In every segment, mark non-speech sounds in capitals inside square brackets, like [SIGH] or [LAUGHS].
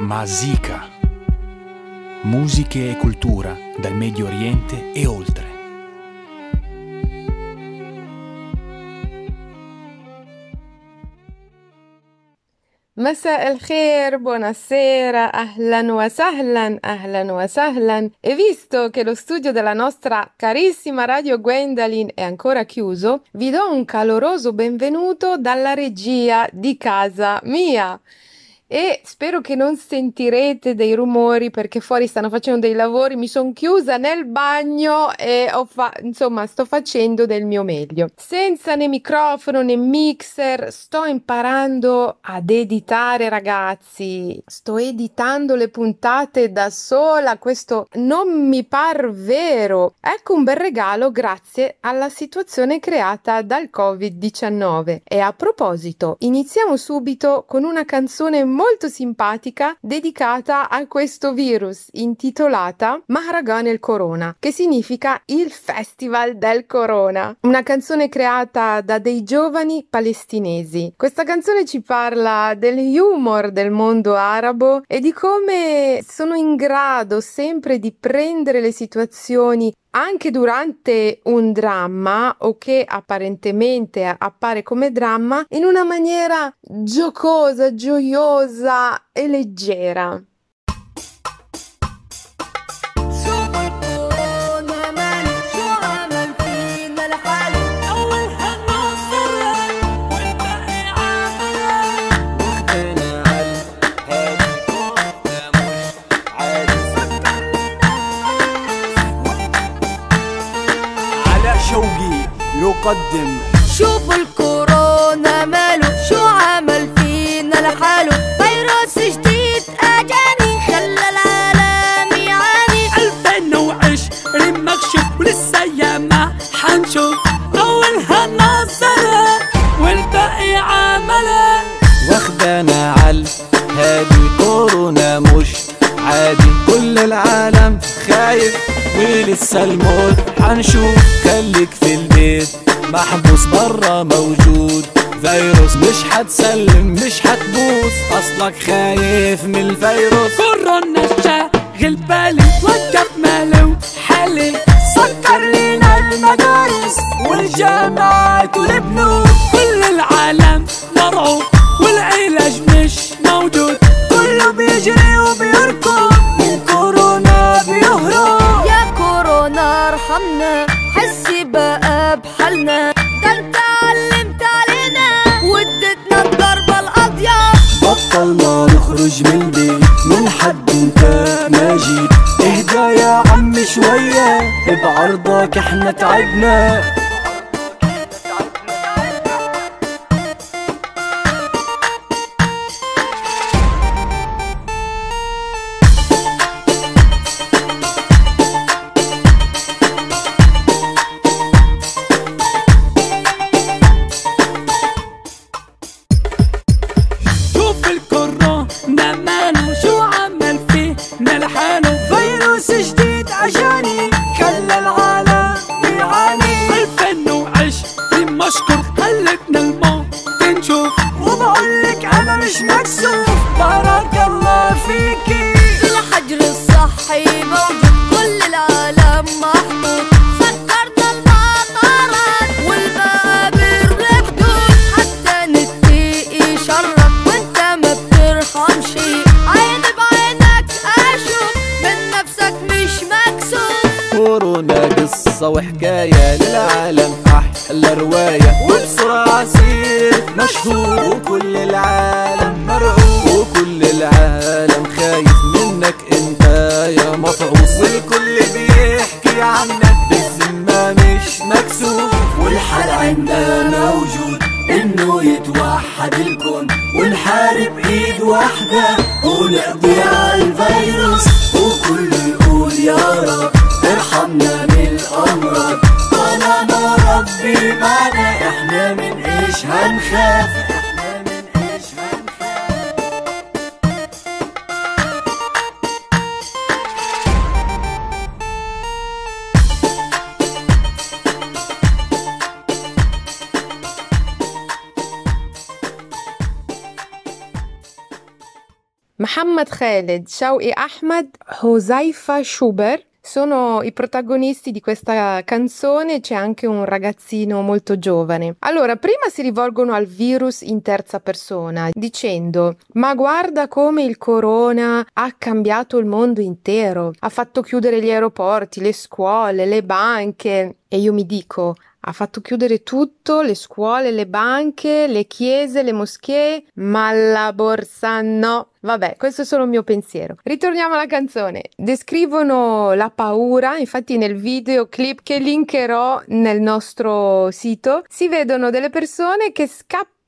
Mazika. Musiche e cultura dal Medio Oriente e oltre. مساء الخير, buonasera, ahlan wa sahlan, ahlan wa sahlan. E visto che lo studio della nostra carissima Radio Gwendolyn è ancora chiuso, vi do un caloroso benvenuto dalla regia di casa mia e spero che non sentirete dei rumori perché fuori stanno facendo dei lavori. Mi sono chiusa nel bagno e ho fa- insomma sto facendo del mio meglio. Senza né microfono né mixer, sto imparando ad editare, ragazzi. Sto editando le puntate da sola. Questo non mi par vero. Ecco un bel regalo grazie alla situazione creata dal Covid-19. E a proposito, iniziamo subito con una canzone molto molto simpatica dedicata a questo virus intitolata Maharagan el Corona, che significa il Festival del Corona, una canzone creata da dei giovani palestinesi. Questa canzone ci parla dell'humor del mondo arabo e di come sono in grado sempre di prendere le situazioni anche durante un dramma o che apparentemente appare come dramma in una maniera giocosa, gioiosa e leggera. اصلك خايف من الفيروس. Khaled, Shauqi Ahmad, Hosaifa Schuber sono i protagonisti di questa canzone, c'è anche un ragazzino molto giovane. Allora, prima si rivolgono al virus in terza persona, dicendo: Ma guarda come il corona ha cambiato il mondo intero, ha fatto chiudere gli aeroporti, le scuole, le banche. E io mi dico, ha fatto chiudere tutto, le scuole, le banche, le chiese, le moschee, ma la borsa no. Vabbè, questo è solo il mio pensiero. Ritorniamo alla canzone. Descrivono la paura, infatti nel videoclip che linkerò nel nostro sito si vedono delle persone che scappano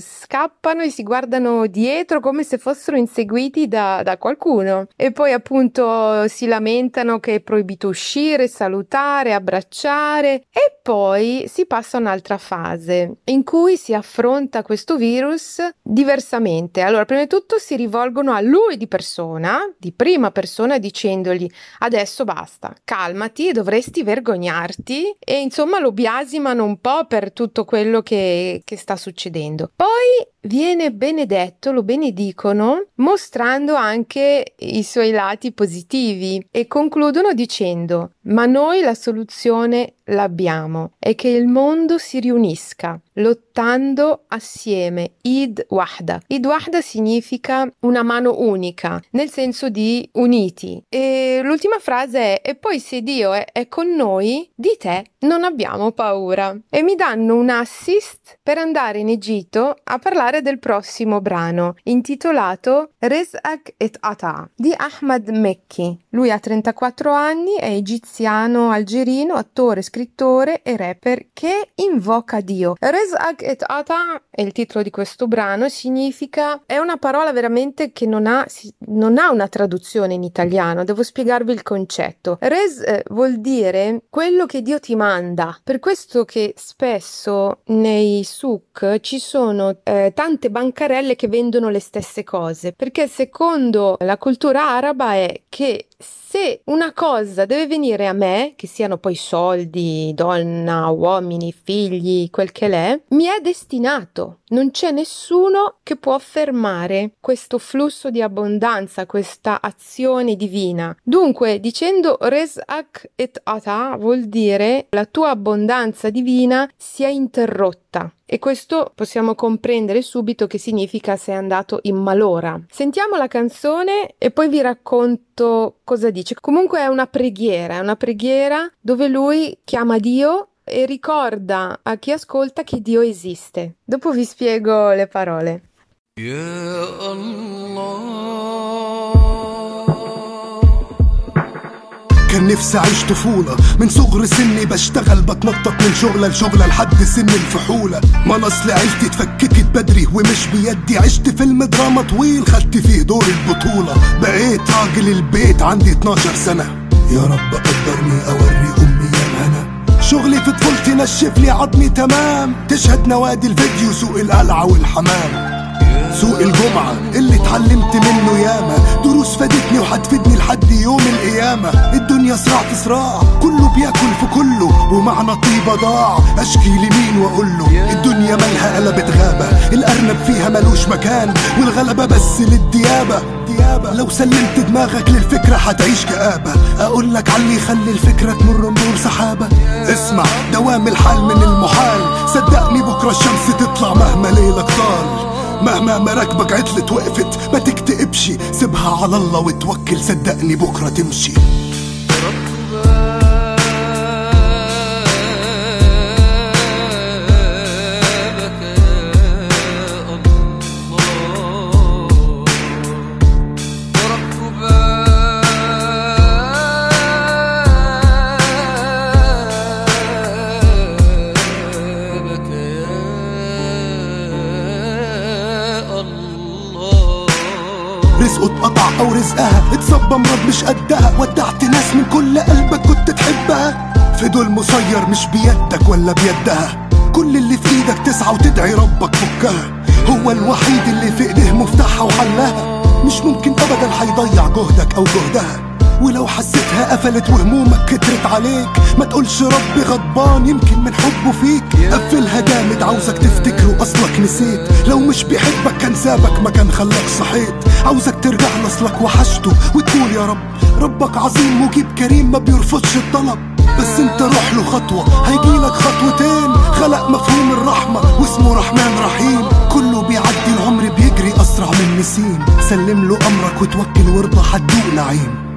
scappano e si guardano dietro come se fossero inseguiti da, da, qualcuno. E poi appunto si lamentano che è proibito uscire, salutare, abbracciare. E poi si passa a un'altra fase in cui si affronta questo virus diversamente. Allora, prima di tutto si rivolgono a lui di persona, di prima persona, dicendogli adesso basta, calmati, dovresti vergognarti e insomma lo biasimano un po' per tutto quello che, che sta succedendo succedendo. Poi viene benedetto, lo benedicono, mostrando anche i suoi lati positivi e concludono dicendo: Ma noi la soluzione l'abbiamo, è che il mondo si riunisca, lottando assieme. Id Wahda. Id Wahda significa una mano unica, nel senso di uniti. E l'ultima frase è: E poi se Dio è, è con noi, di te non abbiamo paura. E mi danno un assist per andare in Egitto a parlare del prossimo brano, intitolato Rizak et Ata di Ahmad Mekki. Lui ha 34 anni, è egiziano algerino, attore, scrittore e rapper che invoca Dio. Rizak et Ata è il titolo di questo brano, significa è una parola veramente che non ha, non ha una traduzione in italiano, devo spiegarvi il concetto. Rez eh, vuol dire quello che Dio ti manda, per questo che spesso nei souk ci sono eh, tante bancarelle che vendono le stesse cose, perché secondo la cultura araba è che se una cosa deve venire a me, che siano poi soldi, donna, uomini, figli, quel che l'è, mi è destinato. Non c'è nessuno che può fermare questo flusso di abbondanza, questa azione divina. Dunque, dicendo Rezak et Ata vuol dire la tua abbondanza divina sia interrotta rotta e questo possiamo comprendere subito che significa se è andato in malora. Sentiamo la canzone e poi vi racconto cosa dice. Comunque è una preghiera, è una preghiera dove lui chiama Dio e ricorda a chi ascolta che Dio esiste. Dopo vi spiego le parole. Yeah, Allah كان نفسي أعيش طفولة. من صغر سني بشتغل بتنطط من شغلة لشغلة لحد سن الفحولة. ما اصل عيلتي اتفككت بدري ومش بيدي. عشت فيلم دراما طويل خدت فيه دور البطولة. بقيت راجل البيت عندي 12 سنة. يا رب قدرني أوري أمي يا الهنا. شغلي في طفولتي نشف لي عظمي تمام. تشهد نوادي الفيديو سوق القلعة والحمام. سوق الجمعة اللي اتعلمت منه ياما. دروس فادتني وهتفيدني لحد يوم القيامة. الدنيا صراع في صراع كله بياكل في كله ومعنى طيبة ضاع. أشكي لمين واقول له الدنيا مالها قلبت غابة الأرنب فيها ملوش مكان والغلبة بس للديابة. ديابة. لو سلمت دماغك للفكرة هتعيش كآبة. أقول لك علي يخلي الفكرة تمر مرور سحابة. اسمع دوام الحال من المحال. صدقني بكرة الشمس تطلع مهما ليلك طال. مهما مراكبك عطلت وقفت. ما تكتئبش. سيبها على الله وتوكل. صدقني بكرة تمشي. رزقها اتصاب امراض مش قدها ودعت ناس من كل قلبك كنت تحبها. في دول مسير مش بيدك ولا بيدها. كل اللي في إيدك تسعى وتدعي ربك فكها. هو الوحيد اللي في ايديه مفتاحها وحلها. مش ممكن ابدا هيضيع جهدك أو جهدها. ولو حسيتها قفلت وهمومك كترت عليك. ما تقولش ربي غضبان يمكن من حبه فيك. قفلها جامد عاوزك تفتكره أصلك نسيت. لو مش بيحبك كان سابك ما كان خلاك صحيت. عاوزك ترجع لأصلك وحشته وتقول يا رب ربك عظيم مجيب كريم ما بيرفضش الطلب. بس انت روح له خطوة هيجيلك خطوتين. خلق مفهوم الرحمة واسمه رحمن رحيم. كله بيعدي العمر بيجري أسرع من نسيم. سلم له أمرك وتوكل وارضى حتدوق نعيم.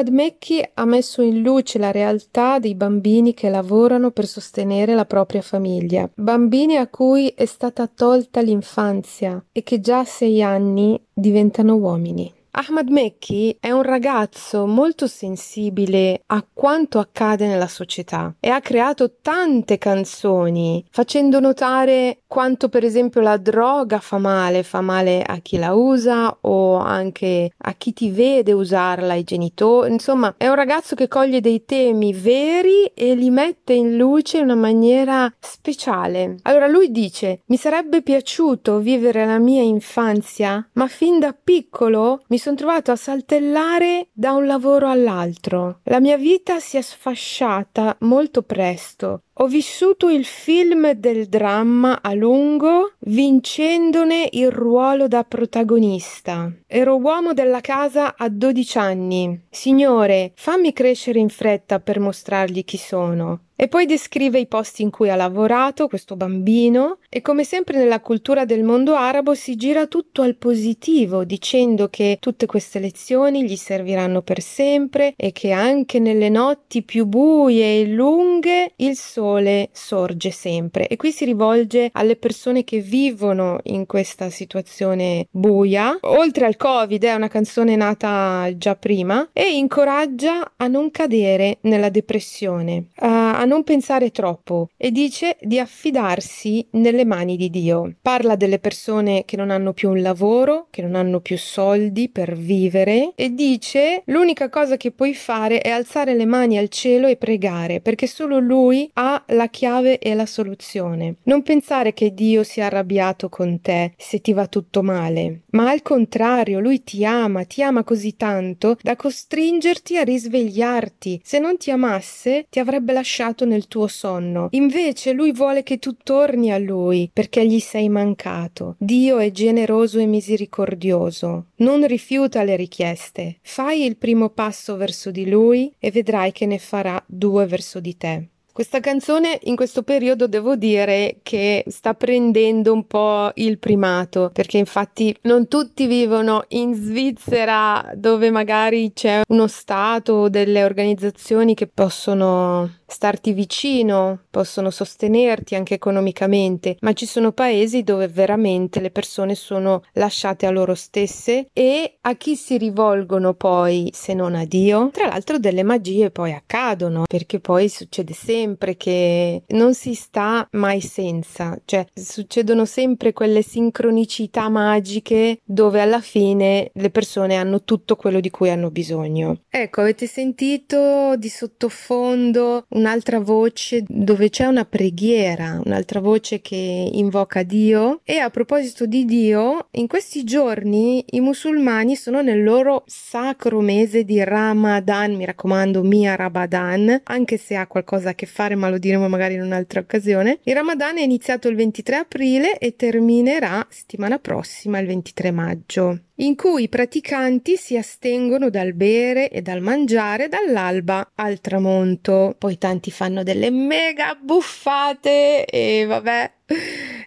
Ahmad Mekki ha messo in luce la realtà dei bambini che lavorano per sostenere la propria famiglia, bambini a cui è stata tolta l'infanzia e che già a sei anni diventano uomini. Ahmad Mekki è un ragazzo molto sensibile a quanto accade nella società e ha creato tante canzoni facendo notare quanto per esempio la droga fa male, fa male a chi la usa o anche a chi ti vede usarla, ai genitori. Insomma, è un ragazzo che coglie dei temi veri e li mette in luce in una maniera speciale. Allora lui dice: Mi sarebbe piaciuto vivere la mia infanzia, ma fin da piccolo mi sono trovato a saltellare da un lavoro all'altro. La mia vita si è sfasciata molto presto. Ho vissuto il film del dramma a lungo, vincendone il ruolo da protagonista. Ero uomo della casa a 12 anni. Signore, fammi crescere in fretta per mostrargli chi sono. E poi descrive i posti in cui ha lavorato questo bambino e come sempre nella cultura del mondo arabo si gira tutto al positivo dicendo che tutte queste lezioni gli serviranno per sempre e che anche nelle notti più buie e lunghe il sole sorge sempre. E qui si rivolge alle persone che vivono in questa situazione buia. Oltre al Covid è una canzone nata già prima e incoraggia a non cadere nella depressione, a non pensare troppo e dice di affidarsi nelle mani di Dio. Parla delle persone che non hanno più un lavoro, che non hanno più soldi per vivere e dice l'unica cosa che puoi fare è alzare le mani al cielo e pregare perché solo lui ha la chiave e la soluzione. Non pensare che Dio sia arrabbiato con te se ti va tutto male, ma al contrario, lui ti ama, ti ama così tanto da costringerti a risvegliarti. Se non ti amasse, ti avrebbe lasciato nel tuo sonno. Invece lui vuole che tu torni a lui perché gli sei mancato. Dio è generoso e misericordioso. Non rifiuta le richieste. Fai il primo passo verso di lui e vedrai che ne farà due verso di te. Questa canzone in questo periodo devo dire che sta prendendo un po' il primato, perché infatti non tutti vivono in Svizzera dove magari c'è uno Stato o delle organizzazioni che possono starti vicino, possono sostenerti anche economicamente, ma ci sono paesi dove veramente le persone sono lasciate a loro stesse e a chi si rivolgono poi se non a Dio. Tra l'altro delle magie poi accadono, perché poi succede sempre che non si sta mai senza, cioè succedono sempre quelle sincronicità magiche dove alla fine le persone hanno tutto quello di cui hanno bisogno. Ecco, avete sentito di sottofondo un'altra voce dove c'è una preghiera, un'altra voce che invoca Dio e a proposito di Dio, in questi giorni i musulmani sono nel loro sacro mese di Ramadan, mi raccomando, Mia Ramadan, anche se ha qualcosa a che fare, ma lo diremo magari in un'altra occasione. Il Ramadan è iniziato il 23 aprile e terminerà settimana prossima, il 23 maggio in cui i praticanti si astengono dal bere e dal mangiare dall'alba al tramonto. Poi tanti fanno delle mega buffate e vabbè.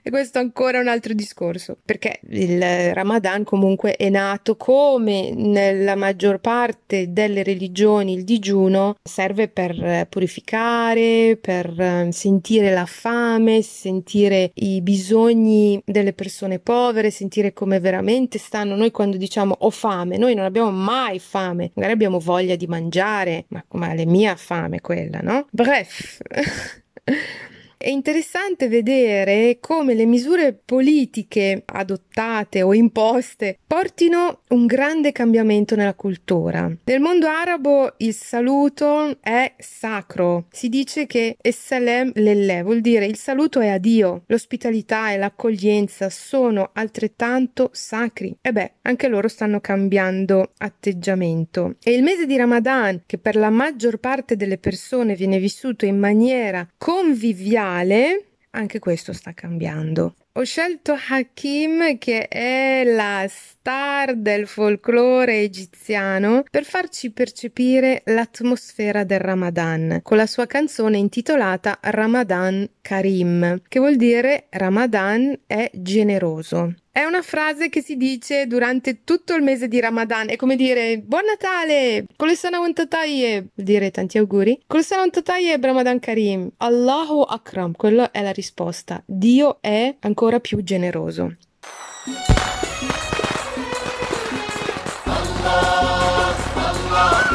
E questo è ancora un altro discorso, perché il Ramadan comunque è nato come nella maggior parte delle religioni il digiuno serve per purificare, per sentire la fame, sentire i bisogni delle persone povere, sentire come veramente stanno. Noi quando diciamo ho fame, noi non abbiamo mai fame, magari abbiamo voglia di mangiare, ma, ma la mia fame quella, no? Bref. [LAUGHS] È interessante vedere come le misure politiche adottate o imposte portino un grande cambiamento nella cultura. Nel mondo arabo il saluto è sacro. Si dice che Essalem lelle vuol dire il saluto è a Dio, l'ospitalità e l'accoglienza sono altrettanto sacri. E beh, anche loro stanno cambiando atteggiamento. E il mese di Ramadan, che per la maggior parte delle persone viene vissuto in maniera conviviale, anche questo sta cambiando. Ho scelto Hakim, che è la star del folklore egiziano, per farci percepire l'atmosfera del Ramadan, con la sua canzone intitolata Ramadan Karim, che vuol dire Ramadan è generoso. È una frase che si dice durante tutto il mese di Ramadan. È come dire Buon Natale! Kulisana Wantatayeb! Vuol dire tanti auguri. Kulisana Wantatayeb Ramadan Karim. Allahu Akram. Quella è la risposta. Dio è ancora più generoso. Allah, Allah.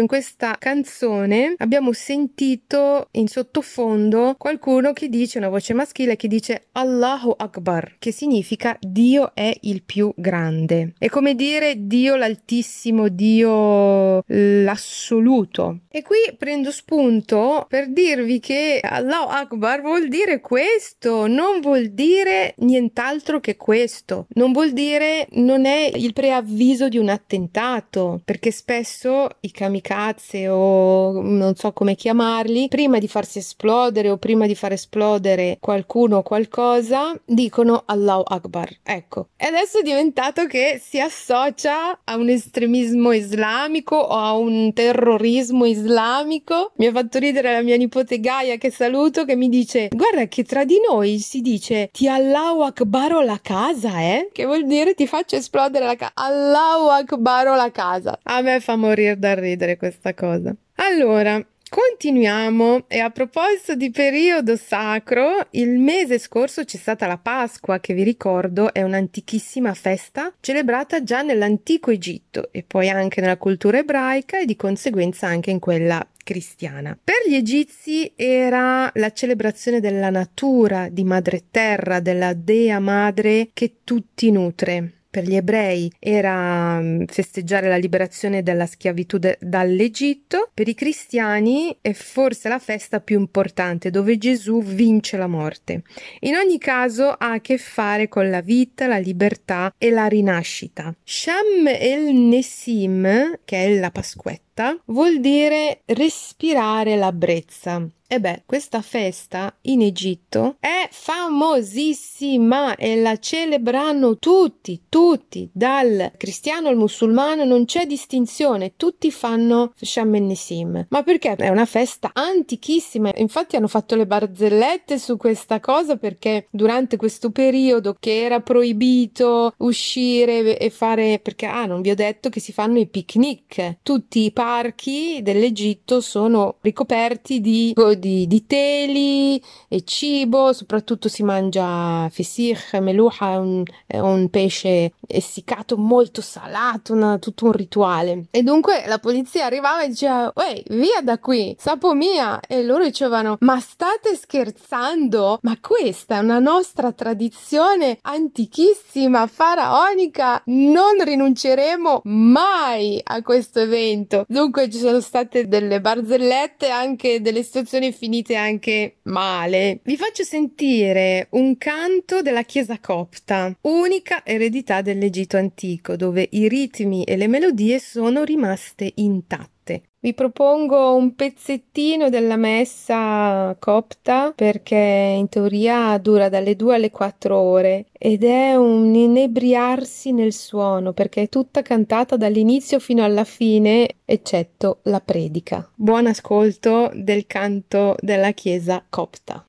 In questa canzone abbiamo sentito in sottofondo qualcuno che dice, una voce maschile che dice Allahu Akbar, che significa Dio è il più grande. È come dire Dio l'altissimo, Dio l'assoluto. E qui prendo spunto per dirvi che Allahu Akbar vuol dire questo, non vuol dire nient'altro che questo. Non vuol dire non è il preavviso di un attentato, perché spesso i kamikaze o non so come chiamarli, prima di farsi esplodere o prima di far esplodere qualcuno o qualcosa, dicono Allahu Akbar. Ecco. E adesso è diventato che si associa a un estremismo islamico o a un terrorismo islamico. Mi ha fatto ridere la mia nipote Gaia che saluto che mi dice guarda che tra di noi si dice ti Allahu Akbaro la casa, eh? Che vuol dire ti faccio esplodere la casa. Allahu Akbaro la casa. A me fa morire da ridere questa cosa. Allora, Continuiamo. E a proposito di periodo sacro, il mese scorso c'è stata la Pasqua che vi ricordo è un'antichissima festa celebrata già nell'antico Egitto e poi anche nella cultura ebraica e di conseguenza anche in quella cristiana. Per gli egizi era la celebrazione della natura, di madre terra, della dea madre che tutti nutre per gli ebrei era mm, festeggiare la liberazione dalla schiavitù de- dall'Egitto, per i cristiani è forse la festa più importante dove Gesù vince la morte. In ogni caso ha a che fare con la vita, la libertà e la rinascita. Sham el Nessim, che è la Pasquetta, vuol dire respirare la brezza. E beh, questa festa in Egitto è famosissima e la celebrano tutti, tutti, dal cristiano al musulmano, non c'è distinzione, tutti fanno Sham Nessim. Ma perché? È una festa antichissima, infatti hanno fatto le barzellette su questa cosa perché durante questo periodo che era proibito uscire e fare, perché ah, non vi ho detto che si fanno i picnic, tutti i parchi dell'Egitto sono ricoperti di di, di teli e cibo, soprattutto si mangia fesich, meluha, un, un pesce essiccato molto salato, una, tutto un rituale. E dunque la polizia arrivava e diceva, uè, via da qui, sapo mia! E loro dicevano, ma state scherzando? Ma questa è una nostra tradizione antichissima, faraonica, non rinunceremo mai a questo evento. Dunque ci sono state delle barzellette, anche delle situazioni finite anche male. Vi faccio sentire un canto della chiesa copta, unica eredità dell'Egitto antico, dove i ritmi e le melodie sono rimaste intatte. Vi propongo un pezzettino della messa copta perché in teoria dura dalle 2 alle 4 ore ed è un inebriarsi nel suono perché è tutta cantata dall'inizio fino alla fine eccetto la predica. Buon ascolto del canto della chiesa copta.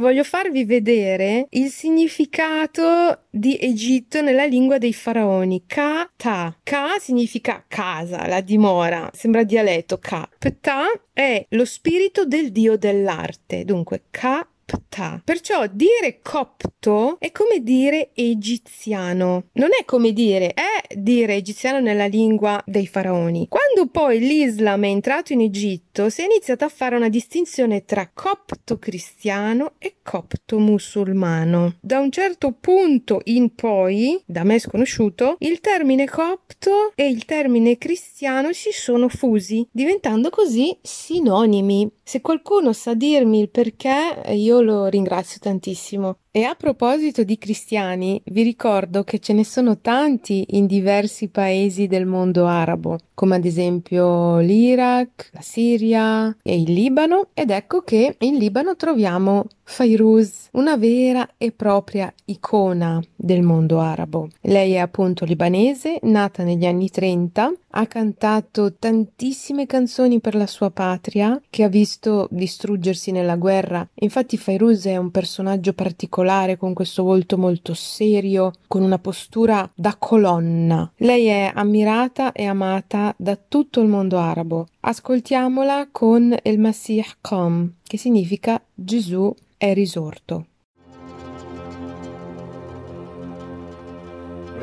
Voglio farvi vedere il significato di Egitto nella lingua dei faraoni. Ka-ta. Ka significa casa, la dimora. Sembra dialetto. Ka. Ptah è lo spirito del dio dell'arte. Dunque, Ka Ptah. Perciò dire copto è come dire egiziano. Non è come dire, è dire egiziano nella lingua dei faraoni. Quando poi l'Islam è entrato in Egitto, si è iniziato a fare una distinzione tra copto cristiano e copto musulmano. Da un certo punto in poi, da me sconosciuto, il termine copto e il termine cristiano si sono fusi, diventando così sinonimi. Se qualcuno sa dirmi il perché, io lo ringrazio tantissimo. E a proposito di cristiani, vi ricordo che ce ne sono tanti in diversi paesi del mondo arabo, come ad esempio l'Iraq, la Siria e il Libano, ed ecco che in Libano troviamo Fairuz, una vera e propria icona del mondo arabo. Lei è appunto libanese, nata negli anni 30, ha cantato tantissime canzoni per la sua patria che ha visto distruggersi nella guerra. Infatti Fairuz è un personaggio particolare con questo volto molto serio, con una postura da colonna. Lei è ammirata e amata da tutto il mondo arabo. Ascoltiamola con il Masih Qom, che significa Gesù è risorto.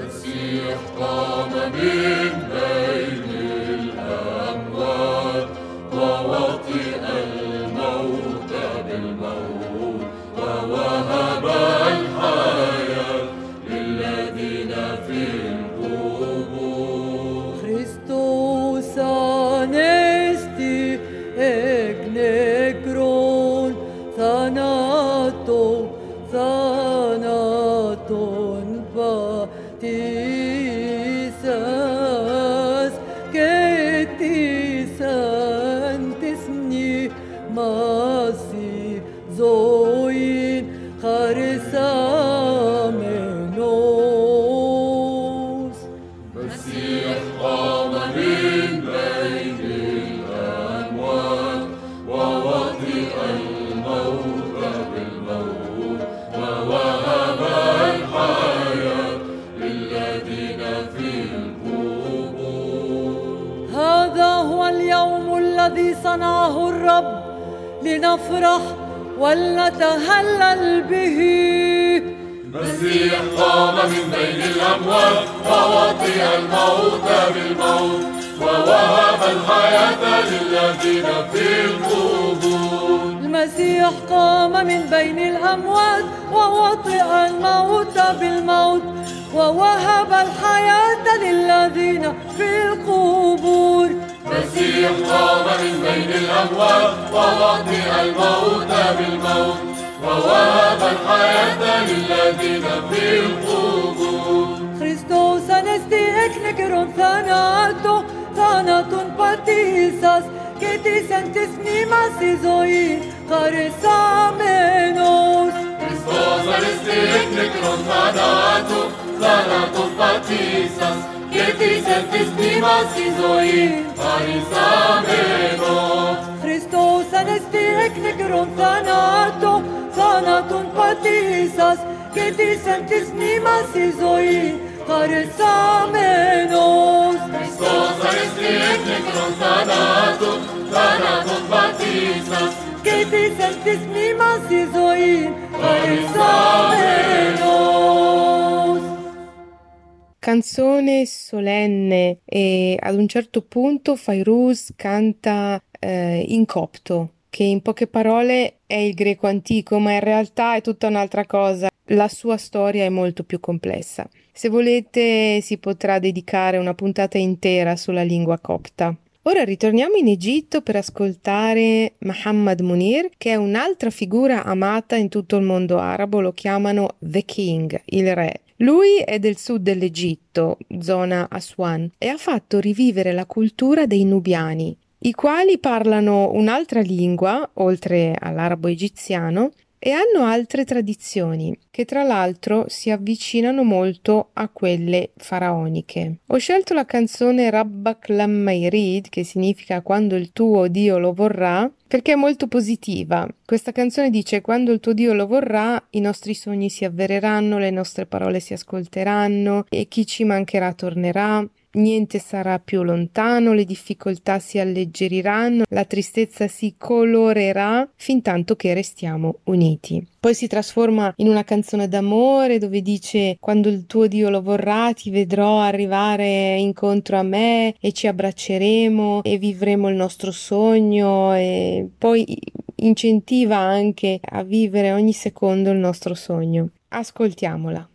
المسيح قام من بعد لنفرح ولنتهلل به. المسيح قام من بين الأموات ووطئ الموت بالموت ووهب الحياة للذين في القبور. المسيح قام من بين الأموات ووطئ الموت بالموت ووهب الحياة للذين في القبور. المسيح قام من بين الأموات ووطئ الموت بالموت ووهب الحياة للذين في القبور Χριστός ανέστη εκ νεκρών θανάτω, θάνατον πατήσας και της εν της μνήμας η ζωή χαρισάμενος. Χριστός ανέστη εκ νεκρών θανάτου, θάνατος πατήσας Che Kiedy sentis primas izoi paris ameno Christos anesti ec negron thanato Thanaton patisas che Kiedy sentis primas izoi paris ameno Christos anesti ec negron thanato Thanaton patisas che Kiedy sentis primas izoi paris ameno Canzone solenne e ad un certo punto Fairuz canta eh, in copto, che in poche parole è il greco antico, ma in realtà è tutta un'altra cosa. La sua storia è molto più complessa. Se volete si potrà dedicare una puntata intera sulla lingua copta. Ora ritorniamo in Egitto per ascoltare Muhammad Munir, che è un'altra figura amata in tutto il mondo arabo, lo chiamano The King, il re. Lui è del sud dell'Egitto, zona Aswan, e ha fatto rivivere la cultura dei nubiani, i quali parlano un'altra lingua, oltre all'arabo egiziano, e hanno altre tradizioni, che tra l'altro si avvicinano molto a quelle faraoniche. Ho scelto la canzone Rabbak Lamma Yurid, che significa quando il tuo Dio lo vorrà, perché è molto positiva. Questa canzone dice quando il tuo Dio lo vorrà, i nostri sogni si avvereranno, le nostre parole si ascolteranno e chi ci mancherà tornerà. Niente sarà più lontano, le difficoltà si alleggeriranno, la tristezza si colorerà fin tanto che restiamo uniti. Poi si trasforma in una canzone d'amore dove dice quando il tuo Dio lo vorrà ti vedrò arrivare incontro a me e ci abbracceremo e vivremo il nostro sogno e poi incentiva anche a vivere ogni secondo il nostro sogno. Ascoltiamola.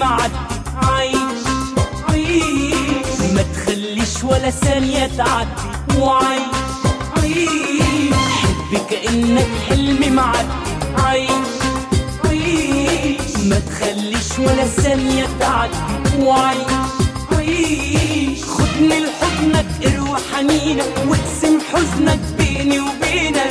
معدي عايش عيش. ما تخليش ولا ثانية تعدي وعيش عيش. حب كأنك حلم معدي عايش عيش. ما تخليش ولا ثانية تعدي وعيش عيش. خدني لحضنك اروي حنينك واقسم حزنك بيني وبينك.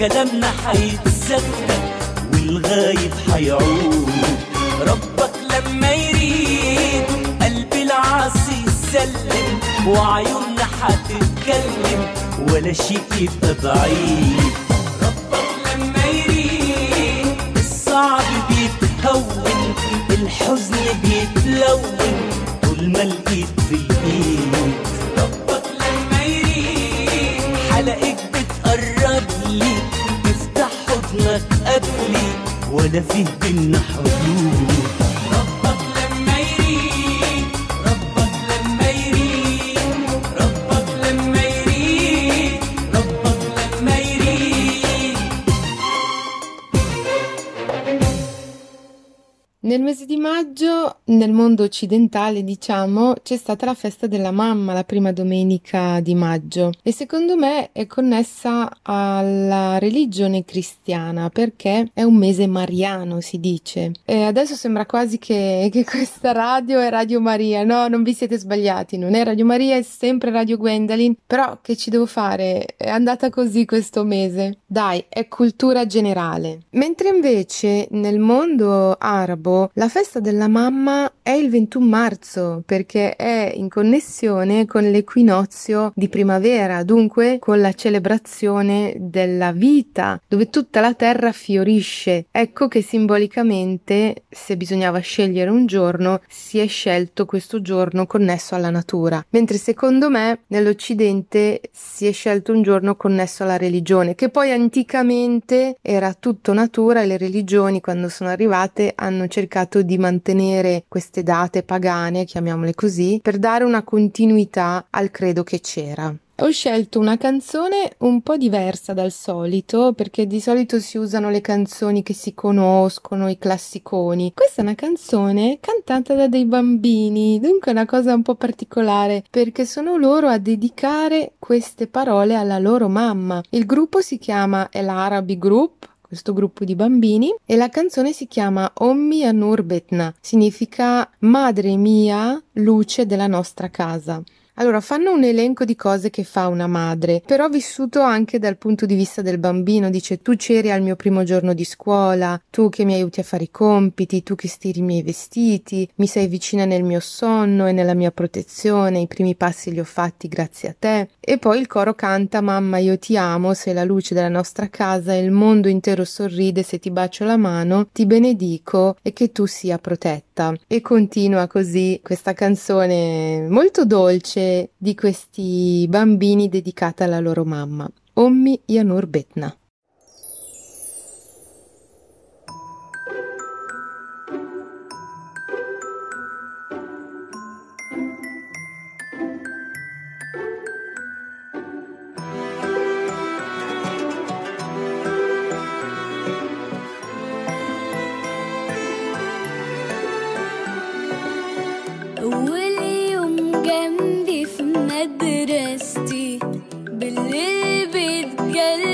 وكلامنا هيتصدق والغايب هيعود ربك لما يريد قلب العاصي يسلم وعيوننا هتتكلم ولا شيء يبقى بعيد. ربك لما يريد الصعب بيتهون الحزن بيتلون طول ما الايد في ولا فيه بينا mondo occidentale, diciamo, c'è stata la festa della mamma, la prima domenica di maggio, e secondo me è connessa alla religione cristiana perché è un mese mariano, si dice. E adesso sembra quasi che, che questa radio è Radio Maria. No, non vi siete sbagliati, non è Radio Maria, è sempre Radio Gwendolyn. Però che ci devo fare? È andata così questo mese. Dai, è cultura generale. Mentre invece nel mondo arabo la festa della mamma è il 21 marzo perché è in connessione con l'equinozio di primavera, dunque con la celebrazione della vita, dove tutta la terra fiorisce. Ecco che simbolicamente, se bisognava scegliere un giorno, si è scelto questo giorno connesso alla natura, mentre secondo me nell'Occidente si è scelto un giorno connesso alla religione, che poi anticamente era tutto natura e le religioni quando sono arrivate hanno cercato di mantenere queste date pagane, chiamiamole così, per dare una continuità al credo che c'era. Ho scelto una canzone un po' diversa dal solito perché di solito si usano le canzoni che si conoscono, i classiconi. Questa è una canzone cantata da dei bambini, dunque è una cosa un po' particolare perché sono loro a dedicare queste parole alla loro mamma. Il gruppo si chiama El Arabi Group questo gruppo di bambini e la canzone si chiama Ommi Anur Betna, significa madre mia, luce della nostra casa. Allora, fanno un elenco di cose che fa una madre, però vissuto anche dal punto di vista del bambino. Dice, tu c'eri al mio primo giorno di scuola, tu che mi aiuti a fare i compiti, tu che stiri i miei vestiti, mi sei vicina nel mio sonno e nella mia protezione, i primi passi li ho fatti grazie a te. E poi il coro canta, mamma io ti amo, sei la luce della nostra casa e il mondo intero sorride se ti bacio la mano, ti benedico e che tu sia protetta. E continua così questa canzone molto dolce di questi bambini dedicata alla loro mamma. Ommi Yanur Betna. piel.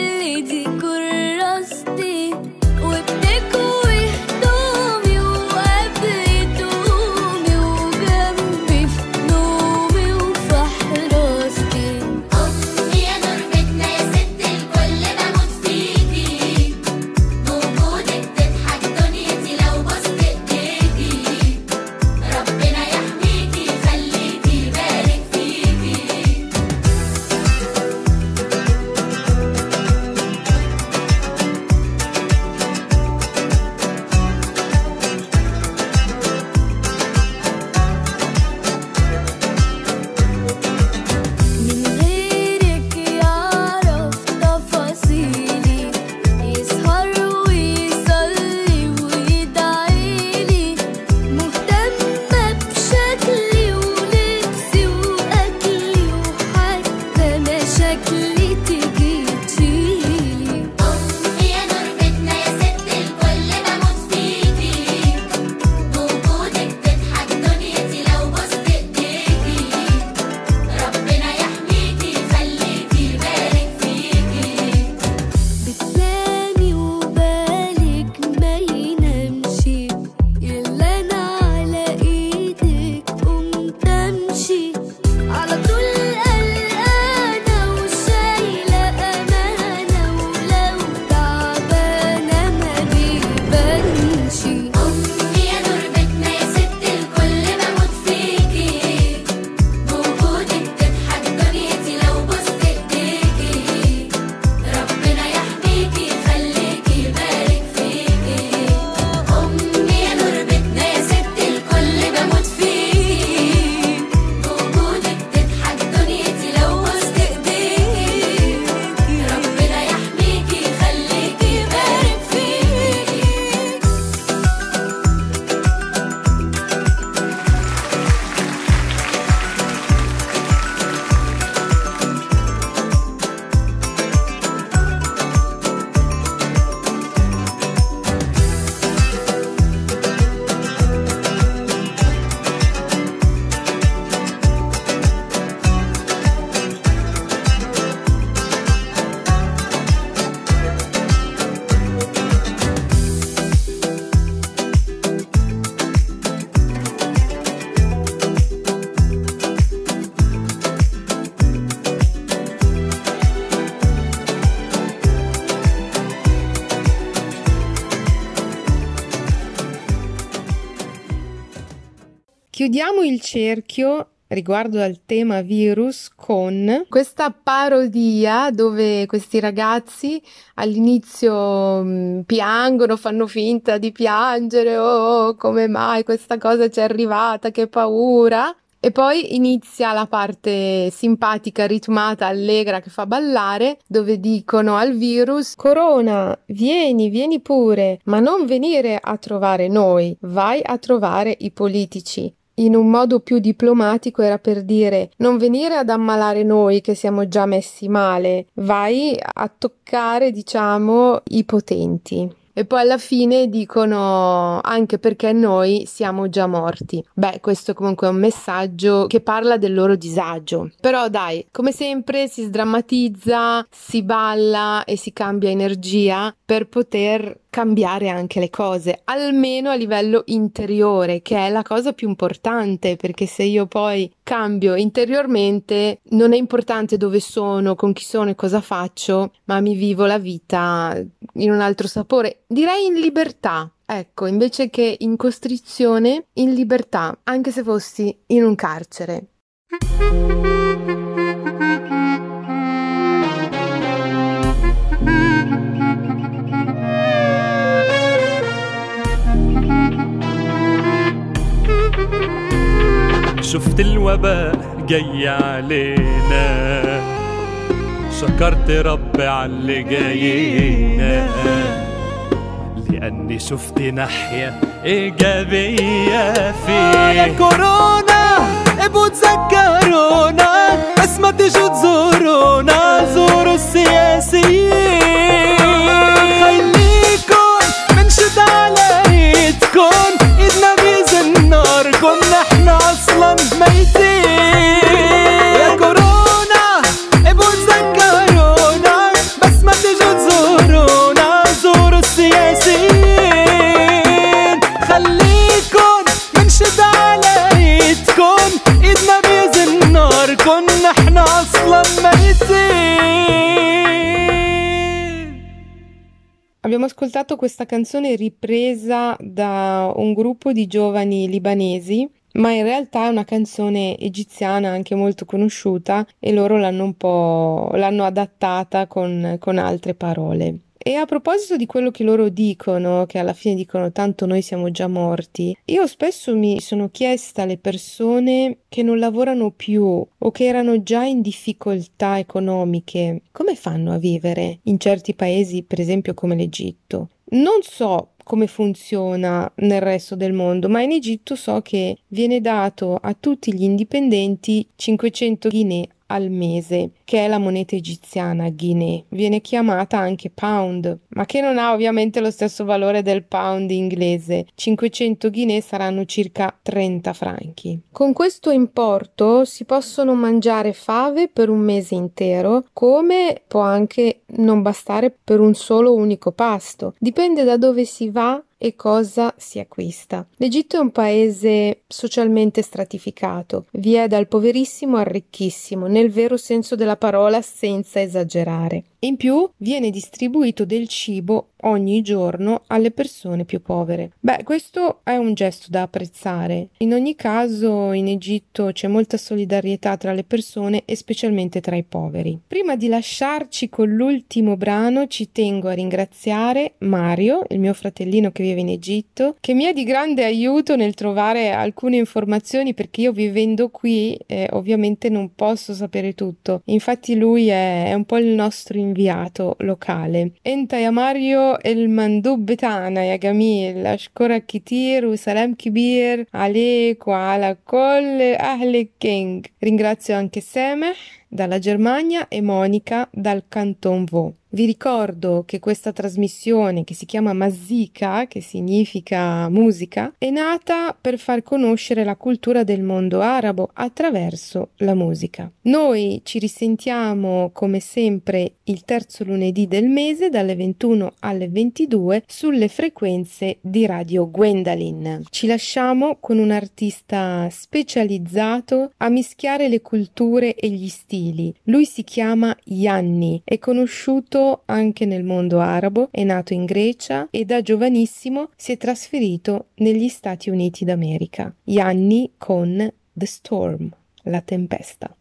Chiudiamo il cerchio riguardo al tema virus con questa parodia dove questi ragazzi all'inizio mm, piangono, fanno finta di piangere, oh, come mai questa cosa ci è arrivata, che paura. E poi inizia la parte simpatica, ritmata, allegra che fa ballare, dove dicono al virus: Corona, vieni, vieni pure, ma non venire a trovare noi, vai a trovare i politici. In un modo più diplomatico era per dire non venire ad ammalare noi che siamo già messi male, vai a toccare, diciamo, i potenti. E poi alla fine dicono anche perché noi siamo già morti. Beh, questo comunque è un messaggio che parla del loro disagio. Però dai, come sempre si sdrammatizza, si balla e si cambia energia per poter cambiare anche le cose, almeno a livello interiore, che è la cosa più importante, perché se io poi cambio interiormente, non è importante dove sono, con chi sono e cosa faccio, ma mi vivo la vita in un altro sapore, direi in libertà. Ecco, invece che in costrizione, in libertà, anche se fossi in un carcere. شفت الوباء جاي علينا. شكرت ربي على اللي جاينا. لأني شفت ناحية إيجابية فيه يا كورونا ابقوا تذكرونا بس ما تجوا تزورونا زوروا السياسيين. Abbiamo ascoltato questa canzone ripresa da un gruppo di giovani libanesi, ma in realtà è una canzone egiziana anche molto conosciuta e loro l'hanno un po' l'hanno adattata con, con altre parole. E a proposito di quello che loro dicono, che alla fine dicono tanto noi siamo già morti, io spesso mi sono chiesta le persone che non lavorano più o che erano già in difficoltà economiche, come fanno a vivere in certi paesi, per esempio come l'Egitto? Non so come funziona nel resto del mondo, ma in Egitto so che viene dato a tutti gli indipendenti 500 guinee al mese, che è la moneta egiziana guinea. Viene chiamata anche pound, ma che non ha ovviamente lo stesso valore del pound inglese. 500 guinee saranno circa 30 franchi. Con questo importo si possono mangiare fave per un mese intero, come può anche non bastare per un solo unico pasto. Dipende da dove si va e cosa si acquista. L'Egitto è un paese socialmente stratificato, vi è dal poverissimo al ricchissimo, nel vero senso della parola senza esagerare. In più viene distribuito del cibo ogni giorno alle persone più povere. Beh, questo è un gesto da apprezzare. In ogni caso, in Egitto c'è molta solidarietà tra le persone e specialmente tra i poveri. Prima di lasciarci con l'ultimo brano, ci tengo a ringraziare Mario, il mio fratellino che vive in Egitto, che mi è di grande aiuto nel trovare alcune informazioni perché io vivendo qui eh, ovviamente non posso sapere tutto. Infatti lui è, è un po' il nostro inviato locale. Enta ya Mario المندوب بتاعنا يا جميل أشكرك كتير وسلام كبير عليك وعلى كل أهل الكينج ringrazio anche Semeh dalla Germania e Monica dal Canton Vaud. Vi ricordo che questa trasmissione che si chiama Mazika, che significa musica, è nata per far conoscere la cultura del mondo arabo attraverso la musica. Noi ci risentiamo come sempre il terzo lunedì del mese dalle 21 alle 22 sulle frequenze di Radio Gwendalin. Ci lasciamo con un artista specializzato a mischiare le culture e gli stili. Lui si chiama Yanni, è conosciuto anche nel mondo arabo, è nato in Grecia e da giovanissimo si è trasferito negli Stati Uniti d'America. Yanni con The Storm, la tempesta.